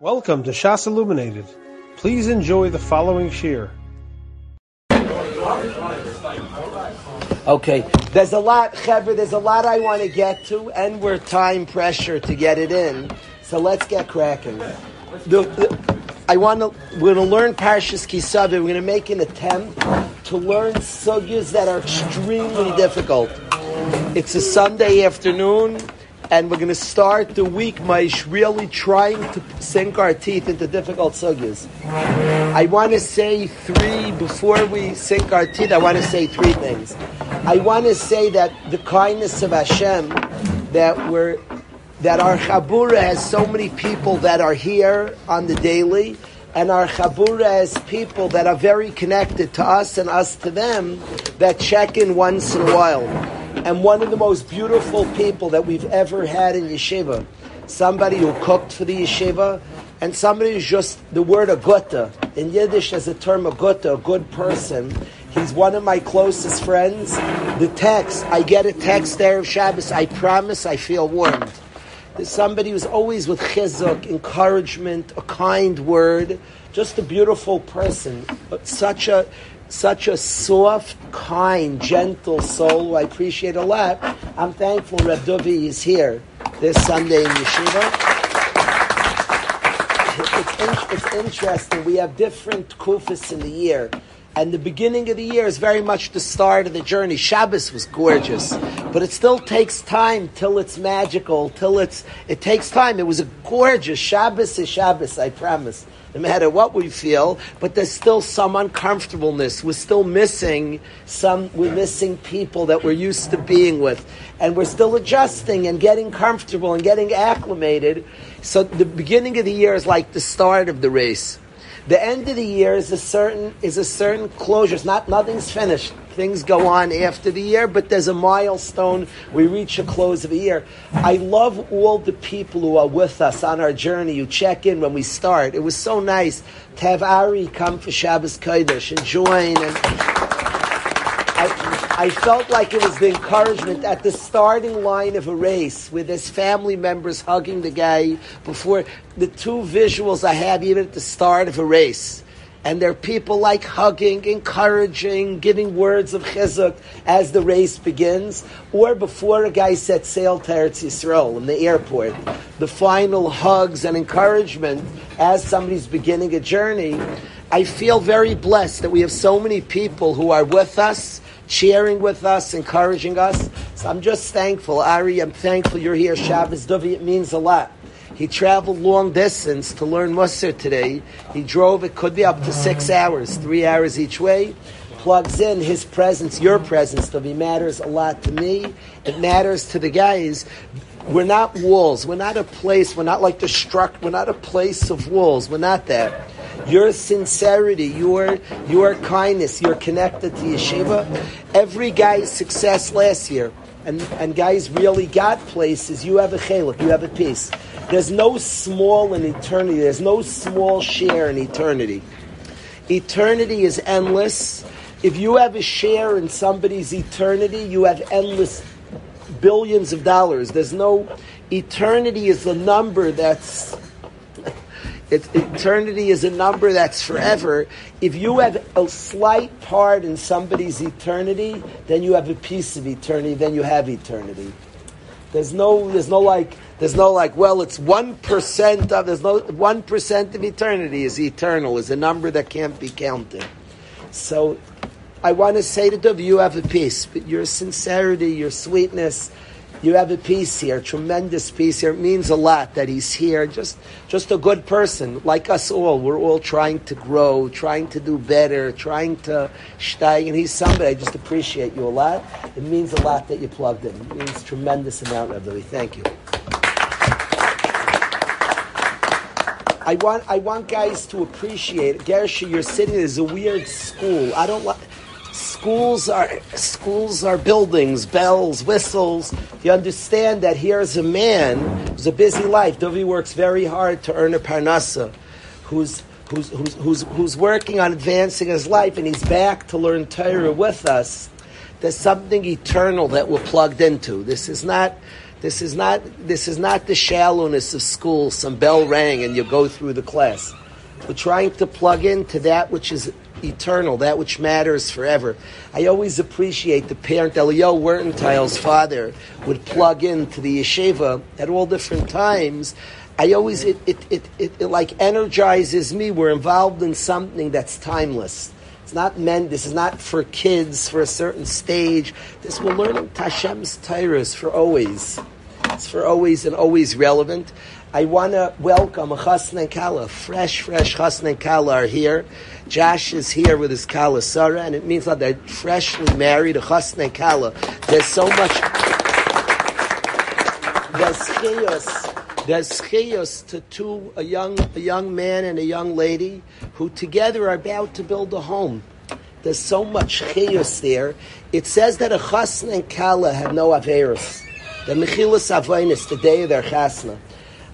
Welcome to Shas Illuminated. Please enjoy the following shiur. Okay, there's a lot, Heber, there's a lot I want to get to, and we're time pressure to get it in. So let's get cracking. The, the, I want to, we're going to learn Parshas Kisaveh. We're going to make an attempt to learn sugyas that are extremely difficult. It's a Sunday afternoon and we're going to start the week, Maish, really trying to sink our teeth into difficult sugyas. I want to say three, before we sink our teeth, I want to say three things. I want to say that the kindness of Hashem, that we're, that our Chabura has so many people that are here on the daily, and our Chabura has people that are very connected to us and us to them, that check in once in a while and one of the most beautiful people that we've ever had in yeshiva. Somebody who cooked for the yeshiva, and somebody who's just the word agutta. In Yiddish, as a term agutta, a good person. He's one of my closest friends. The text, I get a text there of Shabbos, I promise I feel warmed. There's somebody who's always with chizuk, encouragement, a kind word, just a beautiful person. But such a such a soft, kind, gentle soul I appreciate a lot. I'm thankful Reb Dovi is here this Sunday in Yeshiva. It's, in, it's interesting. We have different kufis in the year. And the beginning of the year is very much the start of the journey. Shabbos was gorgeous, but it still takes time till it's magical, till it's, it takes time. It was a gorgeous Shabbos is Shabbos, I promise no matter what we feel, but there's still some uncomfortableness. We're still missing some, we're missing people that we're used to being with. And we're still adjusting and getting comfortable and getting acclimated. So the beginning of the year is like the start of the race. The end of the year is a certain is a certain closure. It's not nothing's finished. Things go on after the year, but there's a milestone. We reach a close of the year. I love all the people who are with us on our journey, You check in when we start. It was so nice to have Ari come for Shabbos Kodesh and join and I felt like it was the encouragement at the starting line of a race with his family members hugging the guy before the two visuals I have even at the start of a race. And there are people like hugging, encouraging, giving words of chizuk as the race begins, or before a guy sets sail to Eretz Yisrael in the airport. The final hugs and encouragement as somebody's beginning a journey. I feel very blessed that we have so many people who are with us sharing with us, encouraging us. So I'm just thankful. Ari, I'm thankful you're here. Shabbos Dovi, it means a lot. He traveled long distance to learn Musar today. He drove, it could be up to six hours, three hours each way. Plugs in his presence, your presence, Dovi, matters a lot to me. It matters to the guys. We're not walls. We're not a place. We're not like the struck. We're not a place of walls. We're not that your sincerity, your your kindness, you're connected to yeshiva. Every guy's success last year, and, and guys really got places. You have a chalik, you have a piece. There's no small in eternity. There's no small share in eternity. Eternity is endless. If you have a share in somebody's eternity, you have endless billions of dollars. There's no eternity is a number that's it, eternity is a number that's forever. If you have a slight part in somebody's eternity, then you have a piece of eternity. Then you have eternity. There's no, there's no like, there's no like. Well, it's one percent of. There's no one percent of eternity is eternal. Is a number that can't be counted. So, I want to say to Dov, you have a piece, but your sincerity, your sweetness you have a piece here, tremendous piece here. It means a lot that he's here. Just, just a good person, like us all. We're all trying to grow, trying to do better, trying to steig. And he's somebody. I just appreciate you a lot. It means a lot that you plugged in. It means tremendous amount, Rabbi. Thank you. I want, I want guys to appreciate. Gersha, you're sitting. There's a weird school. I don't like schools are schools are buildings, bells, whistles. You understand that here's a man who's a busy life. Dovi works very hard to earn a parnasa, who's who's, who's, who's, who's working on advancing his life, and he's back to learn Torah with us. There's something eternal that we're plugged into. This is not This is not this is not the shallowness of school. Some bell rang and you go through the class. We're trying to plug into that which is eternal, that which matters forever. I always appreciate the parent Elio Wertentile's father would plug into the yeshiva at all different times. I always it it, it, it, it like energizes me. We're involved in something that's timeless. It's not meant, this is not for kids for a certain stage. This we're learning Tashem's Tyrus for always. It's for always and always relevant. I want to welcome Chasna and Kala. Fresh, fresh Chasna and Kala are here. Josh is here with his Kala Sarah, and it means that they're freshly married, Chasna and Kala. There's so much. There's chaos there's chiyos to two, a young, a young man and a young lady who together are about to build a home. There's so much chiyos there. It says that a chasna and kala have no averis. The mechilas avainis, the day of their chasna.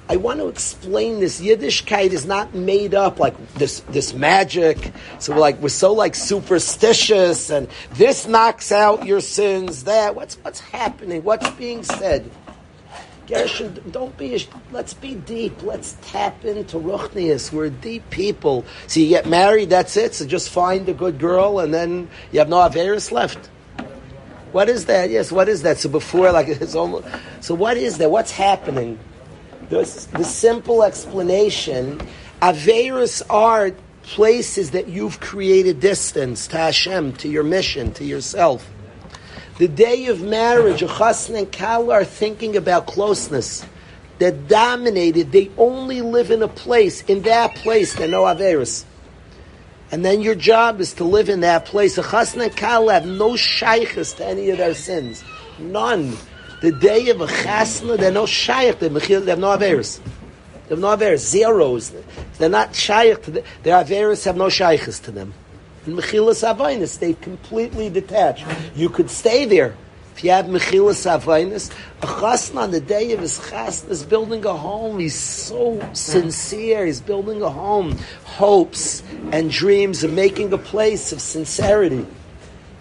I want to explain this. Yiddishkeit is not made up like this, this magic. So we're like, we're so like superstitious and this knocks out your sins, that. What's, what's happening? What's being said? Gershon, don't be, let's be deep. Let's tap into Ruchnius. We're deep people. So you get married, that's it. So just find a good girl and then you have no Averis left. What is that? Yes, what is that? So before, like, it's almost, so what is that? What's happening? The simple explanation. Averis are places that you've created distance to Hashem, to your mission, to yourself. The day of marriage, a chassan and kala are thinking about closeness. They're dominated. They only live in a place. In that place, they're no averis. And then your job is to live in that place. A chassan and kala have no shaykhs to any of their sins. None. The day of a chasna, they're no shaykh. They have no averis. They have no averis. Zeros. They're not shaykh. Their averis have no shaykhs to them. In Mechilas Avainis, they completely detached. You could stay there. If you have Mechilas Avainis, a chasna on the day of his chasna is building a home. He's so sincere. He's building a home. Hopes and dreams of making a place of sincerity.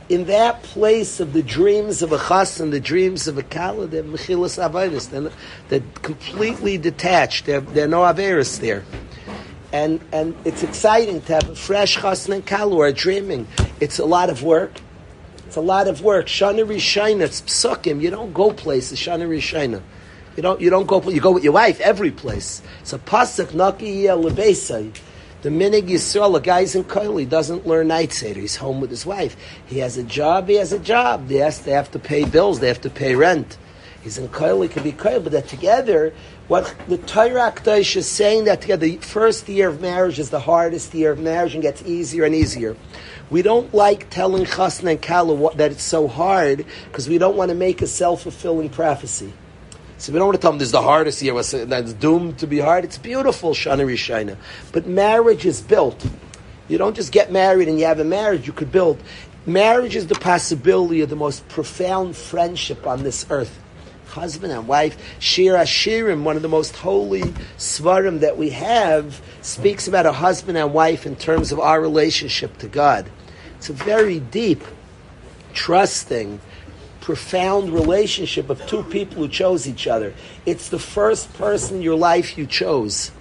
In that place of the dreams of a chasna, the dreams of a kala, they're Mechilas Avainis. They're, they're completely detached. They're, they're no Averis there and and it's exciting to have a fresh chasna and kalu or dreaming. It's a lot of work. It's a lot of work. Shana Rishayna, it's psukim. You don't go places. Shana Rishayna. You don't. You don't go. You go with your wife every place. It's a pasuk naki lebesai. The minig Yisrael, a guy's in Kollel, he doesn't learn night seder. He's home with his wife. He has a job. He has a job. Yes, they have to pay bills. They have to pay rent. He's in Kollel. He can be Kollel, but that together what the Torah Akdosh is saying that together, the first year of marriage is the hardest year of marriage and gets easier and easier. We don't like telling Chasna and Kala that it's so hard because we don't want to make a self-fulfilling prophecy. So we don't want to tell them this is the hardest year that's doomed to be hard. It's beautiful, Shana Rishina. But marriage is built. You don't just get married and you have a marriage, you could build. Marriage is the possibility of the most profound friendship on this earth husband and wife. Shir HaShirim, one of the most holy svarim that we have, speaks about a husband and wife in terms of our relationship to God. It's a very deep, trusting, profound relationship of two people who chose each other. It's the first person in your life you chose.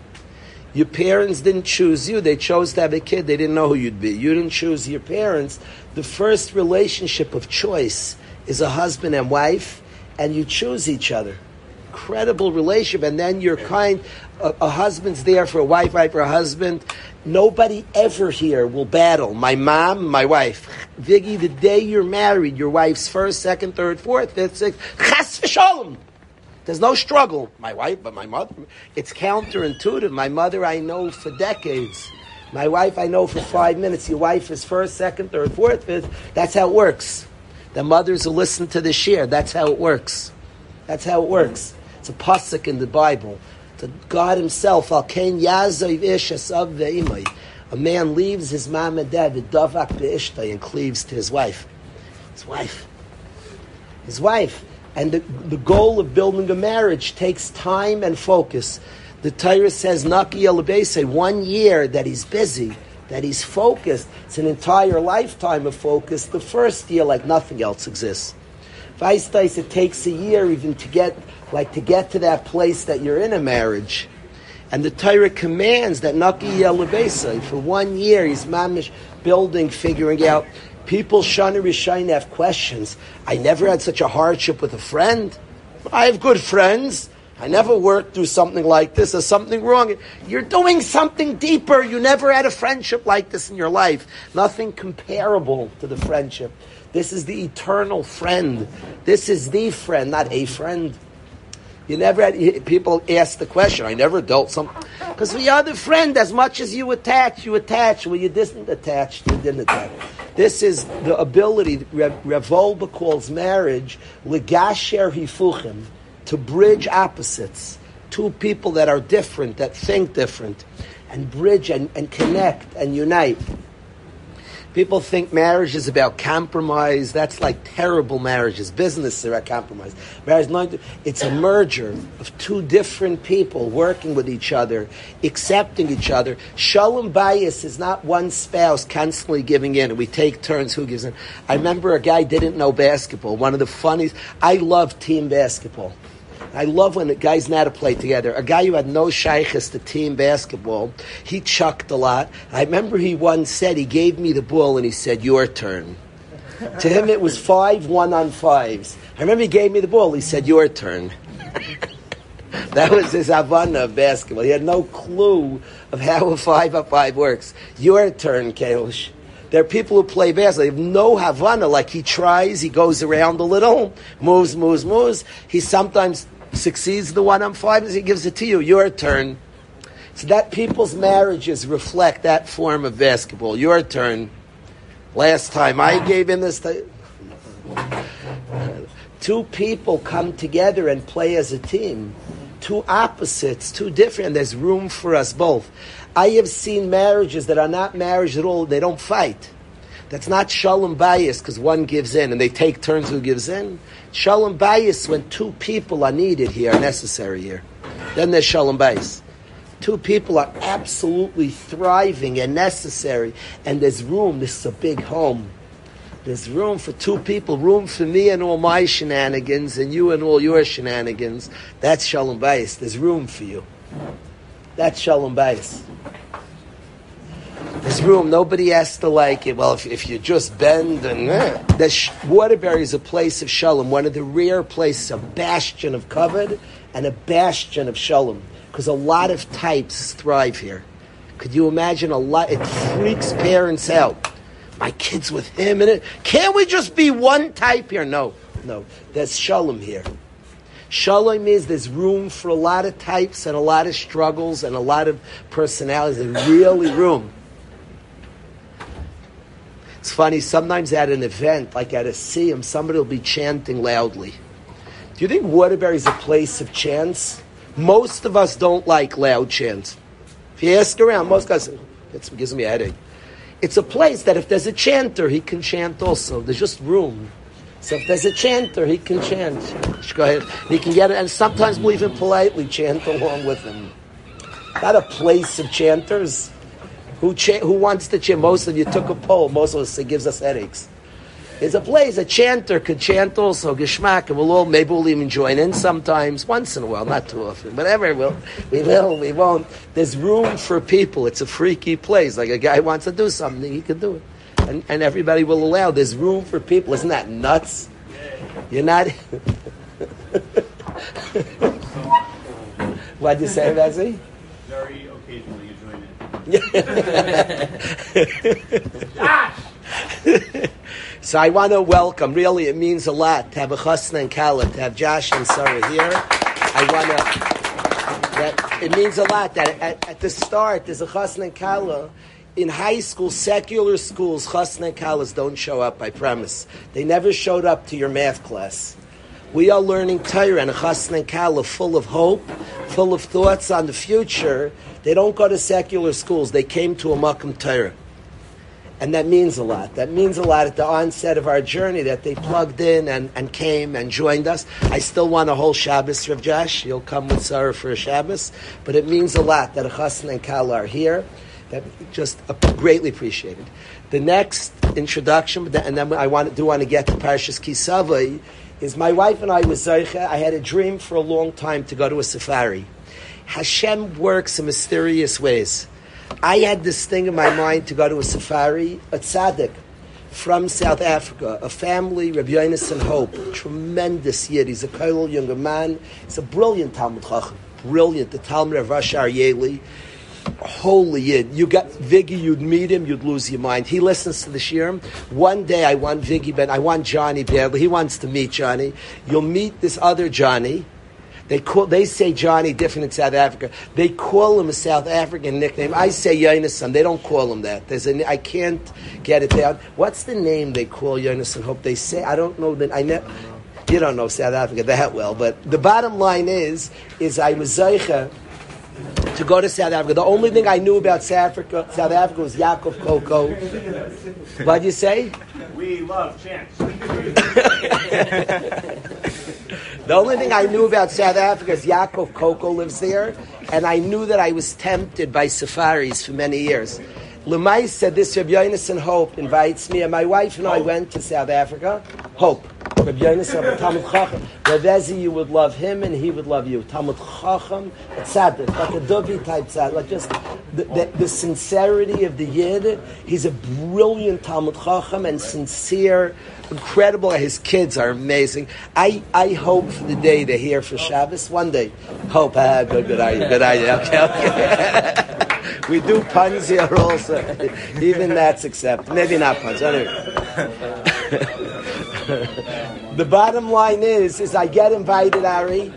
Your parents didn't choose you, they chose to have a kid, they didn't know who you'd be. You didn't choose your parents. The first relationship of choice is a husband and wife and you choose each other. Incredible relationship, and then you're kind. A, a husband's there for a wife, wife for a husband. Nobody ever here will battle. My mom, my wife. Viggy, the day you're married, your wife's first, second, third, fourth, fifth, sixth. Chas v'shalom. There's no struggle. My wife, but my mother. It's counterintuitive. My mother, I know for decades. My wife, I know for five minutes. Your wife is first, second, third, fourth, fifth. That's how it works. The mothers will listen to the shiur. That's how it works. That's how it works. It's a pasuk in the Bible. To God Himself, Al Kain Yazov Ish Asav A man leaves his mom and dad, Davak Be'ishtay, and cleaves to his wife. His wife. His wife. And the, the goal of building a marriage takes time and focus. The Torah says, Naki one year that he's busy that he's focused. It's an entire lifetime of focus. The first year, like nothing else exists. Feistais, it takes a year even to get, like, to get to that place that you're in a marriage. And the Torah commands that Naki Yelabesa, for one year, he's mamish building, figuring out. People, Shana Rishain, have questions. I never had such a hardship with a friend. I have good friends. I never worked through something like this. There's something wrong. You're doing something deeper. You never had a friendship like this in your life. Nothing comparable to the friendship. This is the eternal friend. This is the friend, not a friend. You never had people ask the question. I never dealt some because the friend. As much as you attach, you attach. When you didn't attach, you didn't attach. This is the ability. Rev, Rav Wolbe calls marriage legasher hifuchim to bridge opposites, two people that are different, that think different, and bridge and, and connect and unite. People think marriage is about compromise. That's like terrible marriages. Business is about compromise. Marriage, not, it's a merger of two different people working with each other, accepting each other. Shalom bayis is not one spouse constantly giving in. We take turns who gives in. I remember a guy didn't know basketball. One of the funniest. I love team basketball. I love when the guys know to play together. A guy who had no shaykhs to team basketball, he chucked a lot. I remember he once said, he gave me the ball and he said, your turn. to him it was five one on fives. I remember he gave me the ball, he said, your turn. that was his Havanah of basketball. He had no clue of how a five on five works. Your turn, Kalish. There are people who play basketball. They have no Havanah. Like he tries, he goes around a little, moves, moves, moves. He sometimes succeeds the one on five, he gives it to you. Your turn. So that people's marriages reflect that form of basketball. Your turn. Last time I gave in this. T- two people come together and play as a team. Two opposites, two different. There's room for us both. I have seen marriages that are not marriage at all. They don't fight. That's not shalom bayis because one gives in and they take turns who gives in. Shalom bayis when two people are needed here, necessary here. Then there's shalom bayis. Two people are absolutely thriving and necessary, and there's room. This is a big home. There's room for two people, room for me and all my shenanigans, and you and all your shenanigans. That's shalom bayis. There's room for you. That's shalom bayis. There's room. Nobody has to like it. Well, if, if you just bend and eh. the Waterbury is a place of shalom, one of the rare places, a bastion of covet and a bastion of shalom, because a lot of types thrive here. Could you imagine a lot? It freaks parents out. My kids with him in it. Can't we just be one type here? No, no. There's shalom here. Shalom means there's room for a lot of types and a lot of struggles and a lot of personalities. There's really room. It's funny, sometimes at an event, like at a siyum, somebody will be chanting loudly. Do you think Waterbury is a place of chants? Most of us don't like loud chants. If you ask around, most guys, it gives me a headache. It's a place that if there's a chanter, he can chant also. There's just room. So if there's a chanter, he can chant. Go ahead. He can get it, and sometimes we'll even politely chant along with him. Not a place of chanters. Who, cha- who wants to chant? Most of you took a poll. Most of us, it gives us headaches. There's a place, a chanter could chant also, Geschmack, and we'll all, maybe we'll even join in sometimes, once in a while, not too often, whatever. ever will. We will, we won't. There's room for people. It's a freaky place. Like a guy wants to do something, he can do it. And, and everybody will allow. There's room for people. Isn't that nuts? You're not. What'd you say, Bessie? Very occasionally you join in. so I want to welcome. Really, it means a lot to have a chasna and kala, to have Josh and Sarah here. I want to. That it means a lot that at, at the start there's a chasna and kala. In high school, secular schools, chasna and kalas don't show up. I promise. They never showed up to your math class. We are learning Torah and a chasna and kala full of hope, full of thoughts on the future. They don't go to secular schools. They came to a Makam Torah. And that means a lot. That means a lot at the onset of our journey that they plugged in and, and came and joined us. I still want a whole Shabbos, Rav Josh. You'll come with Sarah for a Shabbos. But it means a lot that a Chassan and Kala are here. That just greatly appreciated. The next introduction, and then I want, do want to get to Parshas Kisava, is my wife and I was Zeicha. I had a dream for a long time to go to a safari. Hashem works in mysterious ways. I had this thing in my mind to go to a safari, a tzaddik from South Africa, a family, Rabbi Yonason Hope, tremendous yid. He's a kollel younger man. He's a brilliant Talmud Chacham, brilliant. The Talmud of Rosh Yeli, holy yid. You got Viggy, you'd meet him, you'd lose your mind. He listens to the shiurim. One day I want Viggy, but I want Johnny badly. He wants to meet Johnny. You'll meet this other Johnny they call they say Johnny different in South Africa. They call him a South African nickname. I say Yonason. They don't call him that. There's a I can't get it down. What's the name they call Yonason? Hope they say. I don't know that. I know. You don't know South Africa that well, but the bottom line is, is I was zeicha to go to South Africa. The only thing I knew about South Africa, South Africa was Yaakov Koko. What'd you say? We love chance. The only thing I knew about South Africa is Yaakov Koko lives there, and I knew that I was tempted by safaris for many years. Lemay said this, Rabbi Yonason Hope invites me, and my wife and I went to South Africa. Hope. Rabbi Yonason, Talmud Chacham. Rav Ezi, you would love him, and he would love you. Talmud Chacham, a tzaddik, like a Dovi type tzaddik, like just the, the, the, sincerity of the Yid. He's a brilliant Talmud Chacham and sincere incredible. His kids are amazing. I, I hope for the day they're here for Shabbos. One day. Hope. Ah, good, good idea. Good idea. Okay, okay. we do puns here also. Even that's accepted. Maybe not puns. Anyway. the bottom line is, is I get invited, Ari.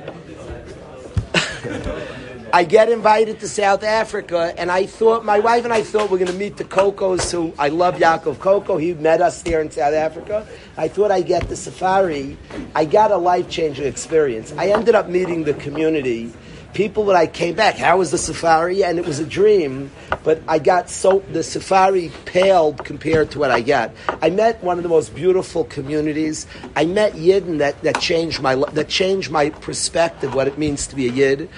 I get invited to South Africa, and I thought my wife and I thought we are going to meet the Cocos, who I love Yaakov Coco. He met us there in South Africa. I thought I get the safari. I got a life changing experience. I ended up meeting the community. People when I came back, how was the safari? And it was a dream, but I got so the safari paled compared to what I got. I met one of the most beautiful communities. I met Yidden that, that changed my that changed my perspective what it means to be a Yid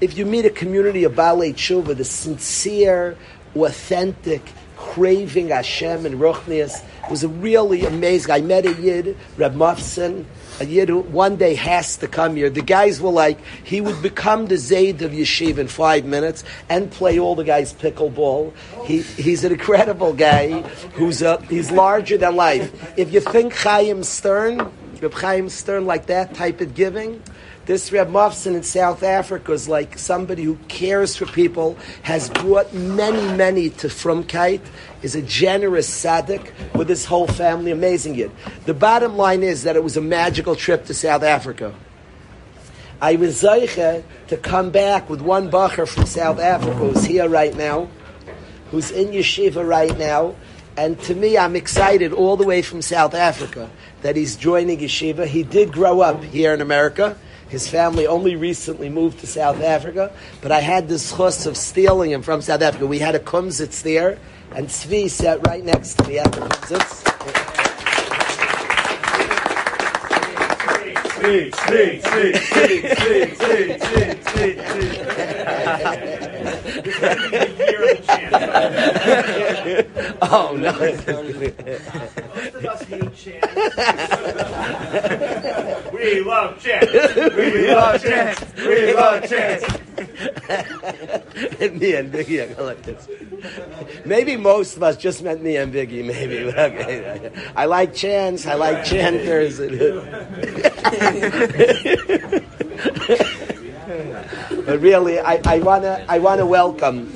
if you meet a community of Balei Tshuva, the sincere, authentic, craving Hashem and Ruchnias, was a really amazing. I met a Yid, Reb Mufson, a Yid who one day has to come here. The guys were like, he would become the Zayd of Yeshiva in five minutes and play all the guys pickleball. He, he's an incredible guy who's a, he's larger than life. If you think Chaim Stern, Reb Chaim Stern like that type of giving, this Reb Mufson in South Africa is like somebody who cares for people, has brought many, many to Frumkeit, is a generous tzaddik with his whole family, amazing it. The bottom line is that it was a magical trip to South Africa. I was zeiche to come back with one bacher from South Africa who's here right now, who's in yeshiva right now, and to me, I'm excited all the way from South Africa that he's joining yeshiva. He did grow up here in America. His family only recently moved to South Africa, but I had this chus of stealing him from South Africa. We had a kumsitz there, and Tzvi sat right next to me at the Sweet, sweet, sweet, sweet, sweet, sweet, sweet, sweet, oh no! Most of us hate chance. we love chance. We love chance. We love chance. me and Biggie, I go like this. Maybe most of us just meant me and Biggie. Maybe okay. I like chance. I like chanters. but really, I, I wanna I wanna welcome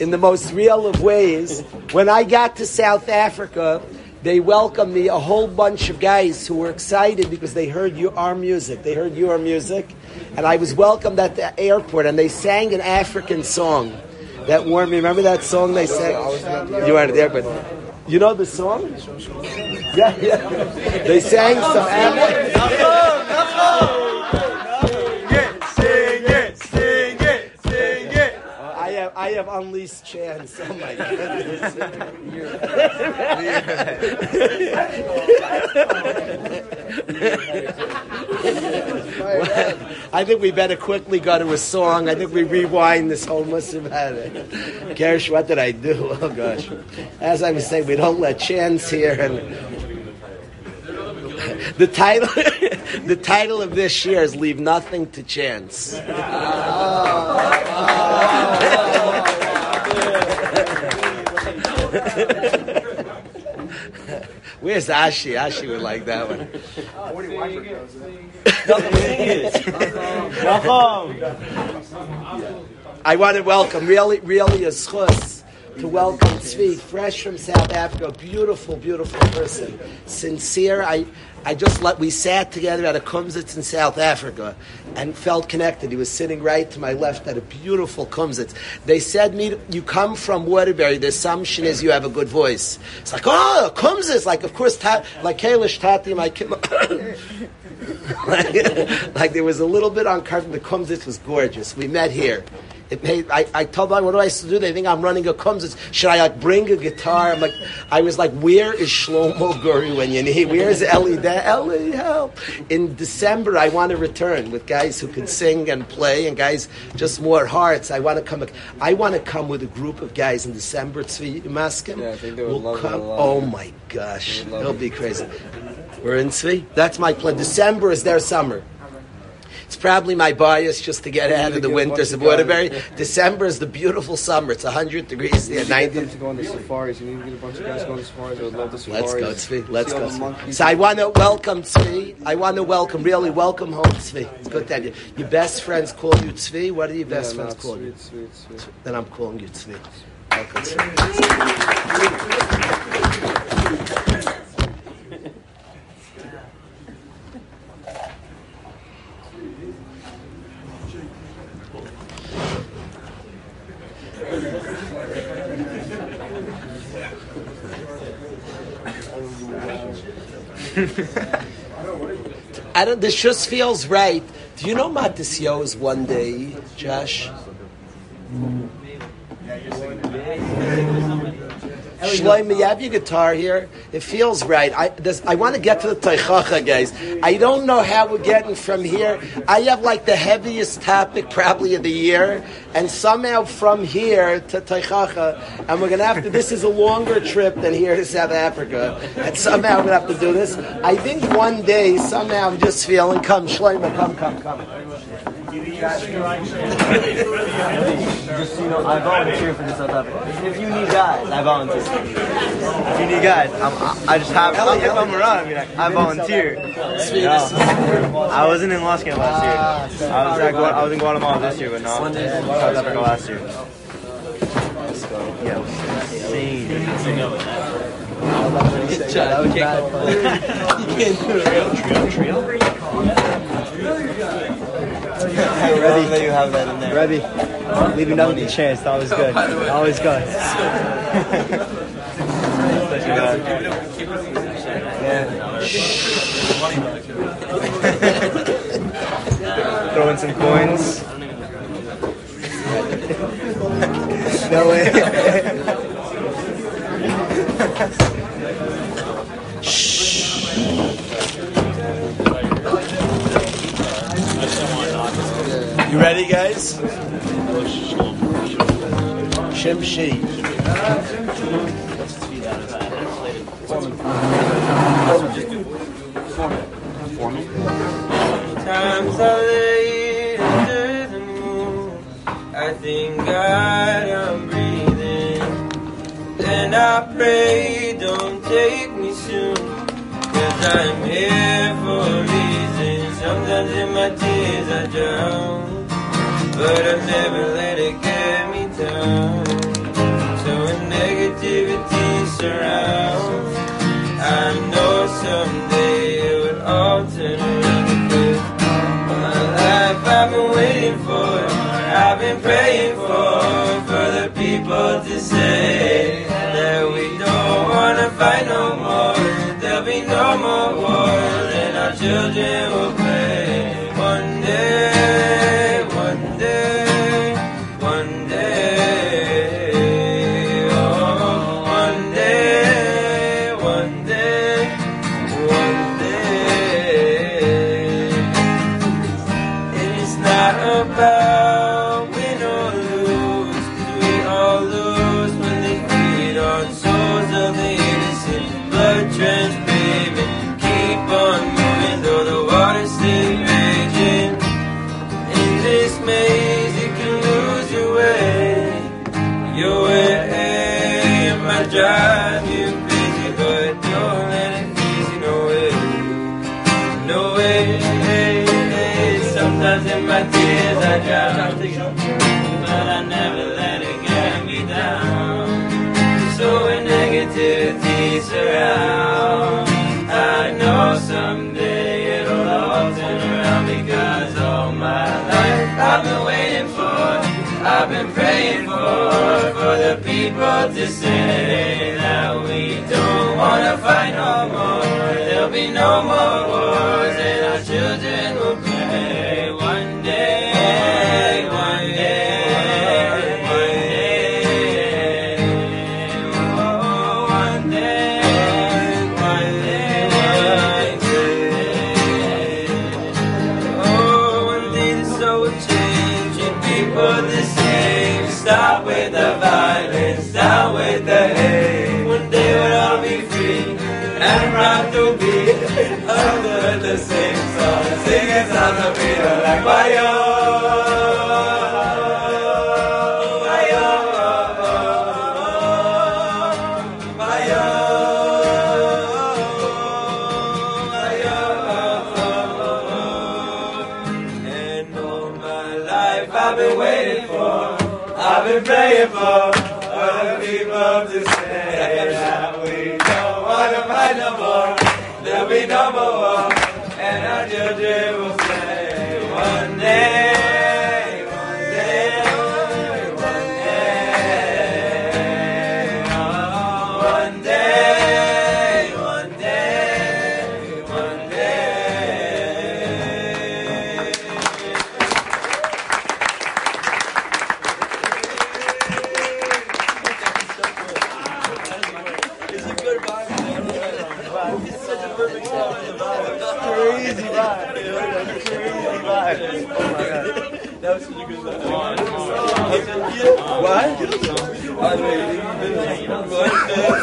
in the most real of ways. When I got to South Africa, they welcomed me a whole bunch of guys who were excited because they heard you, our music. They heard your music, and I was welcomed at the airport, and they sang an African song that warmed me. Remember that song they sang? You weren't there, but you know the song? Yeah, yeah. They sang some. I have I have unleashed chance. Oh my goodness. I think we better quickly go to a song. I think we rewind this whole Muslim Gersh, what did I do? Oh gosh. As I was saying, we don't let chance here and the title, the title of this year is "Leave Nothing to Chance." Where's Ashi? Ashi would like that one. Oh, I want to welcome, really, really a schus to welcome Tzvi, fresh from South Africa, beautiful, beautiful person, sincere. I, I just let, we sat together at a kumsitz in South Africa and felt connected. He was sitting right to my left at a beautiful kumsitz. They said, me, you come from Waterbury, the assumption is you have a good voice. It's like, oh, kumsitz, like, of course, ta, like Kalish Tati, my like, like there was a little bit uncomfortable. The kumsitz was gorgeous. We met here. I, I told them, what do I do? They think I'm running a kumsitz. Should I like bring a guitar? I'm like, I was like, where is Shlomo Guri when you need? Where is Eli? That Eli, help! In December, I want to return with guys who can sing and play, and guys just more hearts. I want to come. I want to come with a group of guys in December. Tzvi Maskim. Yeah, I think they would will love come. it a lot. Oh my gosh, it'll be crazy. We're in Tzvi. That's my plan. December is their summer. It's probably my bias just to get out need of the get a bunch winters of Waterbury. December is the beautiful summer. It's 100 degrees there, You need to get 90. to go on the safaris. You need to get a bunch of guys to go on the safaris. I would love the Let's safaris. go, Tzvi. Let's go, Tzvi. So I want to welcome Tzvi. I want to welcome, really welcome home, Tzvi. It's good to have you. Your best friends call you Tzvi. What do your best friends call you? Then I'm calling you Tzvi. Welcome, Tzvi. I don't. This just feels right. Do you know Matisyahu's one day, Josh? Mm. Shlomo, you have your guitar here. It feels right. I, I want to get to the Teichacha, guys. I don't know how we're getting from here. I have like the heaviest topic probably of the year, and somehow from here to Teichacha, and we're gonna have to. This is a longer trip than here to South Africa, and somehow we're gonna have to do this. I think one day, somehow, I'm just feeling. Come, Shlomo, come, come, come. Just you know, I volunteer for the South Africa. If you need guys, I volunteer. If you need guys, I'm, I just have. I'll if I'm around, I I, I volunteer. No. I wasn't in Los Angeles last year. I was at, I was in Guatemala this year, but no, South Africa last year. Yeah, insane. Ready? That you have that in there. Ready? Leaving nothing to chance. That was good. Always good. Throw in some coins. no way. You ready, guys? Shimshi. Times I lay under the moon, I thank God I'm breathing. Then I pray, don't take me soon, cause I'm here for a reason. Sometimes in my tears I drown, but I've never let it get me down. So when negativity surrounds, I know someday it would all turn around because my life I've been waiting for, I've been praying for, for the people to say that we don't wanna fight no more, there'll be no more wars, and our children will surrounds, I know someday it'll all turn around because all my life I've been waiting for, I've been praying for, for the people to say that we don't wanna fight no more. There'll be no more wars and our children will play the same song, singing songs of freedom like why And all my life I've been waiting for, I've been praying for other people to say that we don't want to fight no more. There'll be no more children will say one day,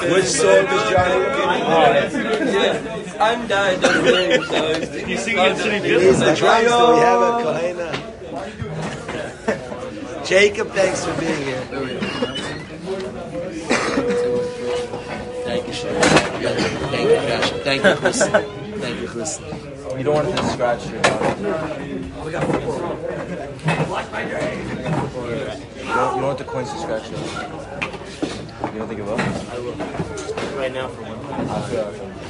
Which song does Johnny Yeah, I'm dying to sing, so You sing it in City He's the drums. Do we have a cajon? Jacob, thanks for being here. Thank you, Shep. Thank you, Josh. Thank you, Chris. Thank you, Chris. You don't want to scratch your body. Oh, you don't, you don't want the coins to scratch your you. You don't think it will? I will. Right now, for one. I feel feel.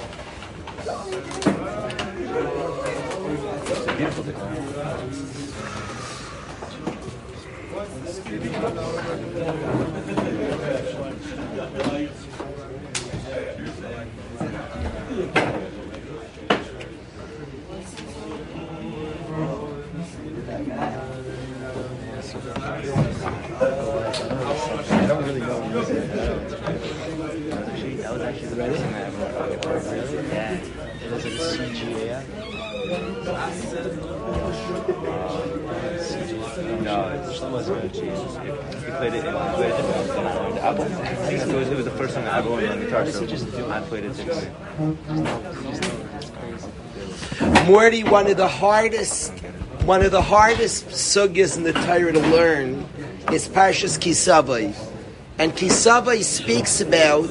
It's a beautiful day. I don't really know what it is. That was actually the best thing I ever Really? Yeah. It was like a CGA. No, it wasn't really cheese. He played it in he played it in the album. It was, it was the first time I ever learned on guitar, so I played it differently. Morty, one of the hardest, one of the hardest sugyas in the Torah to learn is Parshas Kisavai, and Kisavai speaks about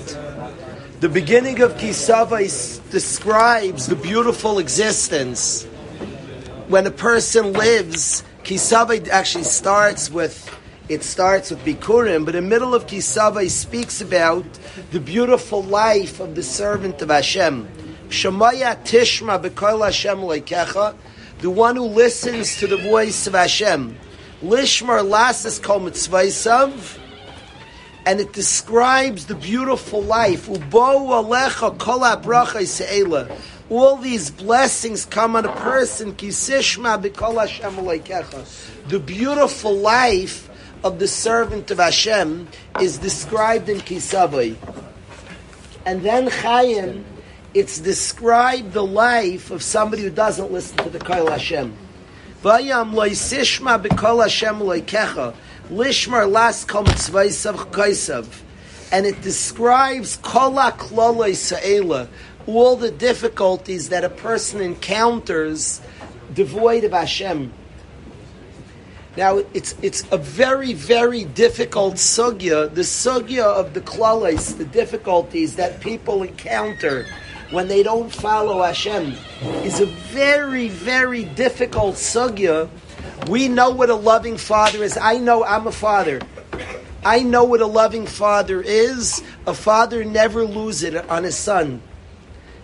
the beginning of Kisavai s- describes the beautiful existence when a person lives. Kisavai actually starts with. It starts with Bikurim, but in the middle of Kisavai speaks about the beautiful life of the servant of Hashem. Shemaya Tishma B'Kol Hashem Leikecha, the one who listens to the voice of Hashem. Lishmar Lasses Kol Mitzvaysav, and it describes the beautiful life. All these blessings come on a person. The beautiful life of the servant of Hashem is described in Kisavai. And then Chaim, it's described the life of somebody who doesn't listen to the Kol Hashem. Vayam loisishma b'kol Hashem loikecha lishmar las kol mitzvaysav kaisav, and it describes kol kloloi sa'ela, all the difficulties that a person encounters devoid of Hashem. Now it's it's a very very difficult sugya. The sugya of the klalis, the difficulties that people encounter when they don't follow Hashem, is a very very difficult sugya. We know what a loving father is. I know I'm a father. I know what a loving father is. A father never loses it on his son.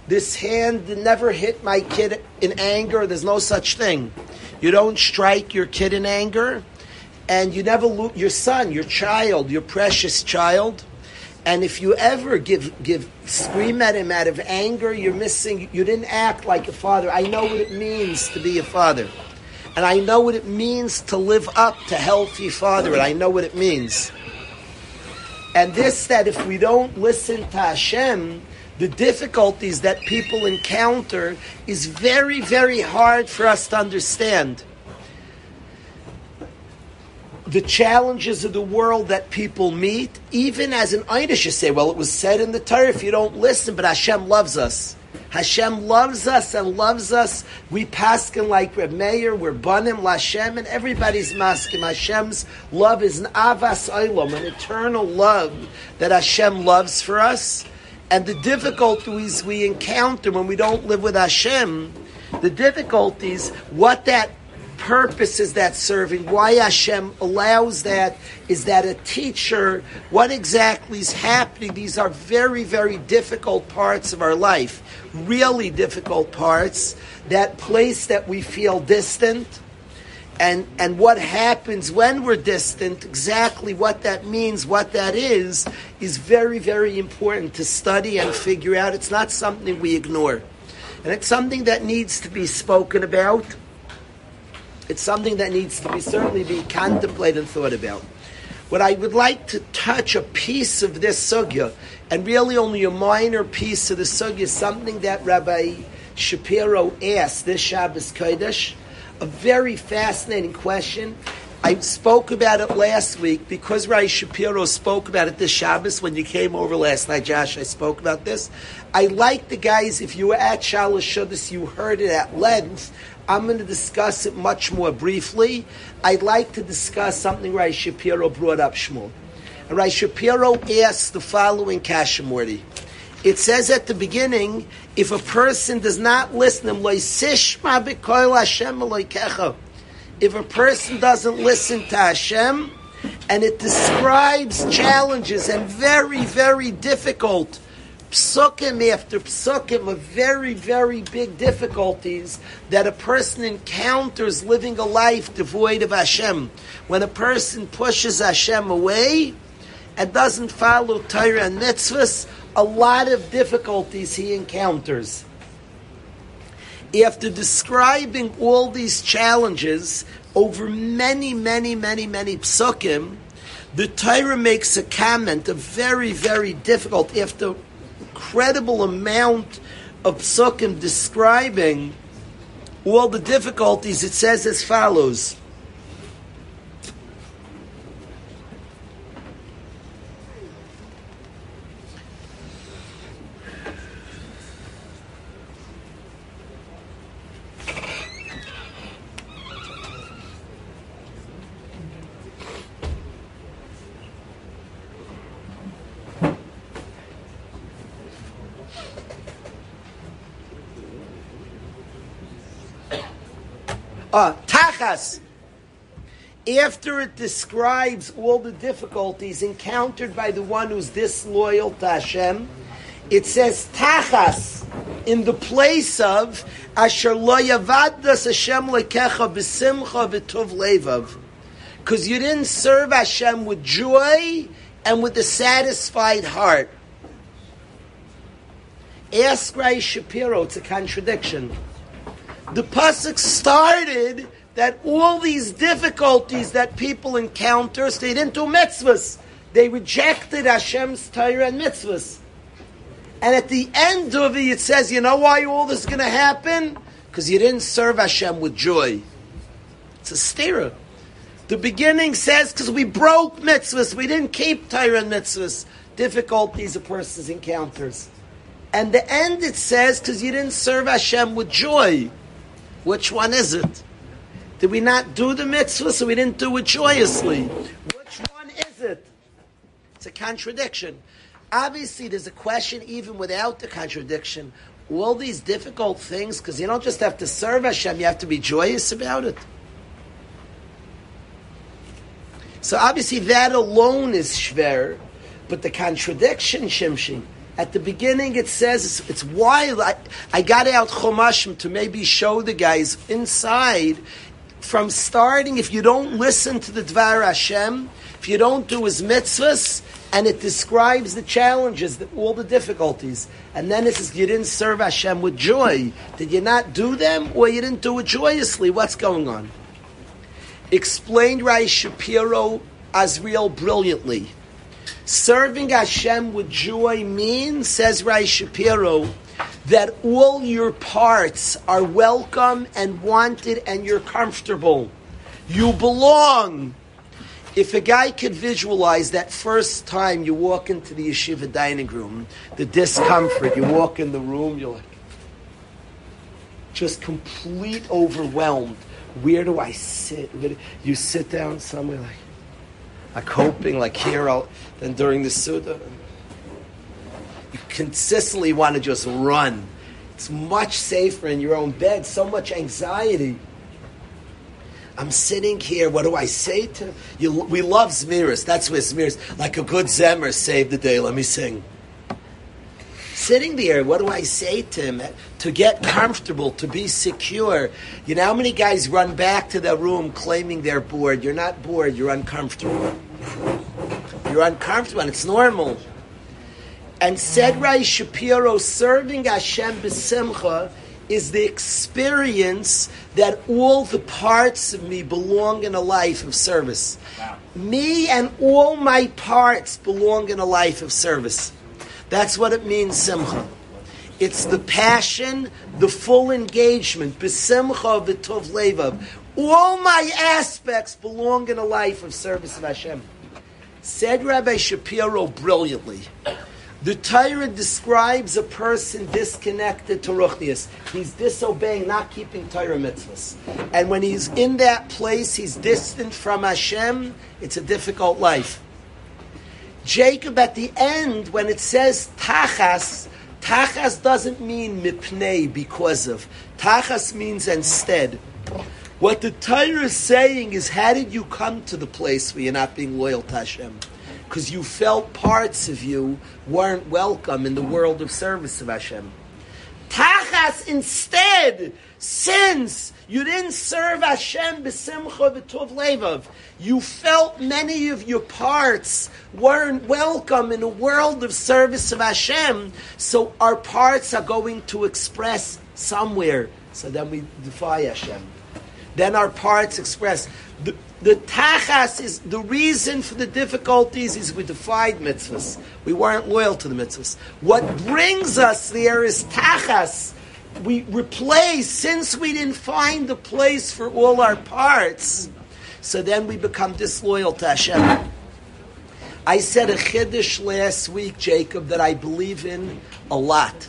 This hand never hit my kid in anger. There's no such thing. You don't strike your kid in anger, and you never lose your son, your child, your precious child. And if you ever give give scream at him out of anger, you're missing. You didn't act like a father. I know what it means to be a father, and I know what it means to live up to healthy father, and I know what it means. And this that if we don't listen to Hashem, the difficulties that people encounter is very, very hard for us to understand. The challenges of the world that people meet, even as an Einish, you say, well, it was said in the Torah, if you don't listen, but Hashem loves us. Hashem loves us and loves us. We paskin like Reb Meir, we're banim Lashem, and everybody's maskim. Hashem's love is an avas olam, an eternal love that Hashem loves for us and the difficulties we encounter when we don't live with Hashem, the difficulties, what that purpose is that serving, why Hashem allows that, is that a teacher, what exactly is happening? These are very, very difficult parts of our life, really difficult parts, that place that we feel distant and and what happens when we're distant, exactly what that means, what that is, is very very important to study and figure out. It's not something we ignore, and it's something that needs to be spoken about. It's something that needs to be certainly be contemplated and thought about. What I would like to touch a piece of this sugya, and really only a minor piece of the sugya, something that Rabbi Shapiro asked this Shabbos Kodesh a very fascinating question. I spoke about it last week because Rai Shapiro spoke about it this Shabbos when you came over last night, Josh. I spoke about this. I like the guys, if you were at Shalosh Shuddis, you heard it at length. I'm going to discuss it much more briefly. I'd like to discuss something Rai Shapiro brought up, Shmuel. Rai Shapiro asked the following Kashamorti. It says at the beginning, if a person does not listen, if a person doesn't listen to Hashem, and it describes challenges and very, very difficult psukim after psukim of very, very big difficulties that a person encounters living a life devoid of Hashem. When a person pushes Hashem away and doesn't follow Torah and mitzvahs, a lot of difficulties he encounters. After describing all these challenges over many, many, many, many psukim, the Torah makes a comment, a very, very difficult, after incredible amount of psukim describing all the difficulties, it says as follows. After it describes all the difficulties encountered by the one who's disloyal to Hashem, it says tachas in the place of asher lo yavaddas Hashem lekecha b'simcha v'tov levav. Because you didn't serve Hashem with joy and with a satisfied heart. Ask Ray Shapiro, it's a contradiction the pasuk started that all these difficulties that people encounter stayed into mitzvahs. They rejected Hashem's Torah and mitzvahs. And at the end of it, it says, you know why all this is going to happen? Because you didn't serve Hashem with joy. It's a stira. The beginning says, because we broke mitzvahs, we didn't keep Torah and mitzvahs. Difficulties a person encounters. And the end it says, because you didn't serve Hashem with joy. Which one is it? Did we not do the mitzvah, so we didn't do it joyously? Which one is it? It's a contradiction. Obviously, there's a question even without the contradiction. All these difficult things, because you don't just have to serve Hashem, you have to be joyous about it. So obviously, that alone is shver, but the contradiction, Shimshi, at the beginning it says it's, it's wild. I, I got out Chomashim to maybe show the guys inside from starting, if you don't listen to the Dvar Hashem, if you don't do his mitzvahs, and it describes the challenges, the, all the difficulties, and then it says you didn't serve Hashem with joy. Did you not do them, or you didn't do it joyously? What's going on? Explained Rai Shapiro Azriel brilliantly. Serving Hashem with joy means, says Rai Shapiro, that all your parts are welcome and wanted and you're comfortable. You belong. If a guy could visualize that first time you walk into the yeshiva dining room, the discomfort, you walk in the room, you're like, just complete overwhelmed. Where do I sit? You sit down somewhere like, like hoping, like here, I'll, then during the Suda, consistently want to just run. It's much safer in your own bed, so much anxiety. I'm sitting here. What do I say to you? We love Zmiris. That's where Zmiris, like a good Zemer, saved the day. Let me sing. Sitting there, what do I say to him? To get comfortable, to be secure. You know how many guys run back to their room claiming they're bored? You're not bored, you're uncomfortable. You're uncomfortable, and it's normal. And said Rai Shapiro, serving Hashem b'simcha is the experience that all the parts of me belong in a life of service. Wow. Me and all my parts belong in a life of service. That's what it means, simcha. It's the passion, the full engagement, besimcha v'tov levav. All my aspects belong in a life of service of Hashem. Said Rabbi Shapiro brilliantly. The Torah describes a person disconnected to Ruchnias. He's disobeying, not keeping Torah mitzvahs. And when he's in that place, he's distant from Hashem. It's a difficult life. Jacob, at the end, when it says tachas, tachas doesn't mean mipnei, because of. Tachas means instead. What the Torah is saying is, how did you come to the place where you're not being loyal to Hashem? Because you felt parts of you weren't welcome in the world of service of Hashem. Tachas instead, since you didn't serve Hashem b'simcha v'tov levav, you felt many of your parts weren't welcome in a world of service of Hashem, so our parts are going to express somewhere. So then we defy Hashem. Then our parts express. The, the tachas is the reason for the difficulties is we defied mitzvahs. We weren't loyal to the mitzvahs. What brings us there is tachas. We replace since we didn't find the place for all our parts. So then we become disloyal to Hashem. I said a chiddush last week, Jacob, that I believe in a lot.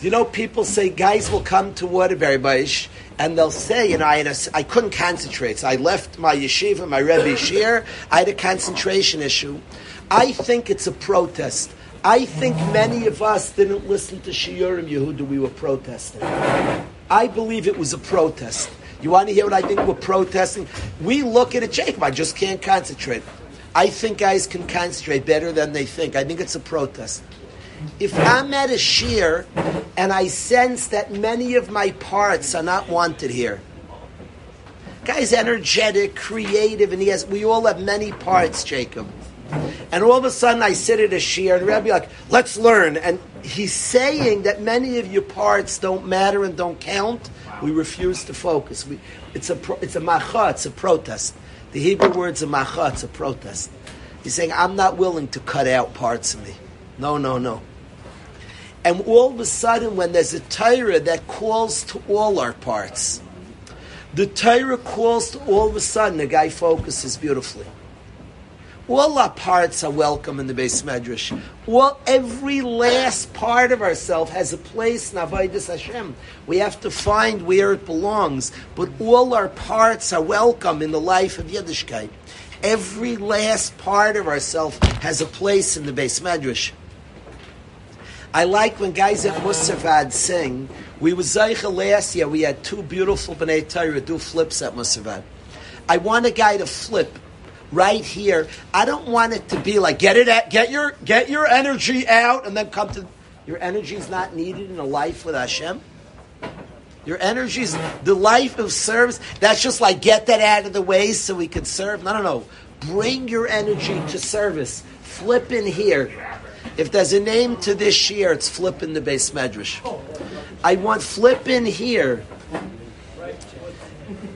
You know, people say guys will come to Waterbury Baish and they'll say, you know, I, had a, I couldn't concentrate. So I left my yeshiva, my Rebbe shiur. I had a concentration issue. I think it's a protest. I think many of us didn't listen to Shiurim Yehuda. We were protesting. I believe it was a protest. You want to hear what I think we're protesting? We look at it, Jacob. I just can't concentrate. I think guys can concentrate better than they think. I think it's a protest. If I'm at a shiur and I sense that many of my parts are not wanted here, guy's energetic, creative, and he has. We all have many parts, Jacob. And all of a sudden, I sit at a shiur, and Rabbi like, "Let's learn." And he's saying that many of your parts don't matter and don't count. We refuse to focus. We, it's a it's a macha, it's a protest. The Hebrew word's a macha, it's a protest. He's saying, "I'm not willing to cut out parts of me." No, no, no. And all of a sudden, when there's a Torah that calls to all our parts, the Torah calls to all of a sudden, the guy focuses beautifully. All our parts are welcome in the Bais Medrash. All every last part of ourselves has a place in Hashem. We have to find where it belongs, but all our parts are welcome in the life of Yiddishkeit. Every last part of ourselves has a place in the Bais Medrash. I like when guys at Musavad sing. We was Zeicha last year. We had two beautiful Bnei Torah do flips at Musavad. I want a guy to flip right here. I don't want it to be like get it at, get your get your energy out and then come to your energy is not needed in a life with Hashem. Your energy is the life of service. That's just like get that out of the way so we can serve. No, no, no. Bring your energy to service. Flip in here. If there's a name to this year, it's flip in the Bais Medrash. I want flip in here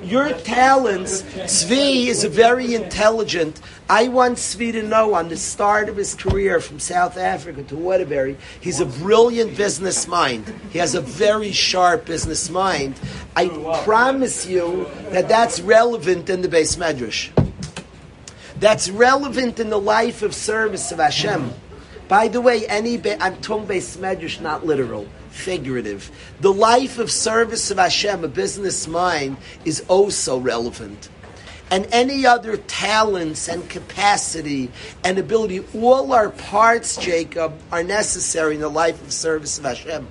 your talents, Tzvi is a very intelligent. I want Tzvi to know on the start of his career from South Africa to Waterbury, he's a brilliant business mind. He has a very sharp business mind. I promise you that that's relevant in the Bais Medrash. That's relevant in the life of service of Hashem. By the way, any be, I'm talking Bais Medrash, not literal figurative. The life of service of Hashem, a business mind, is oh also relevant. And any other talents and capacity and ability, all our parts, Jacob, are necessary in the life of service of Hashem.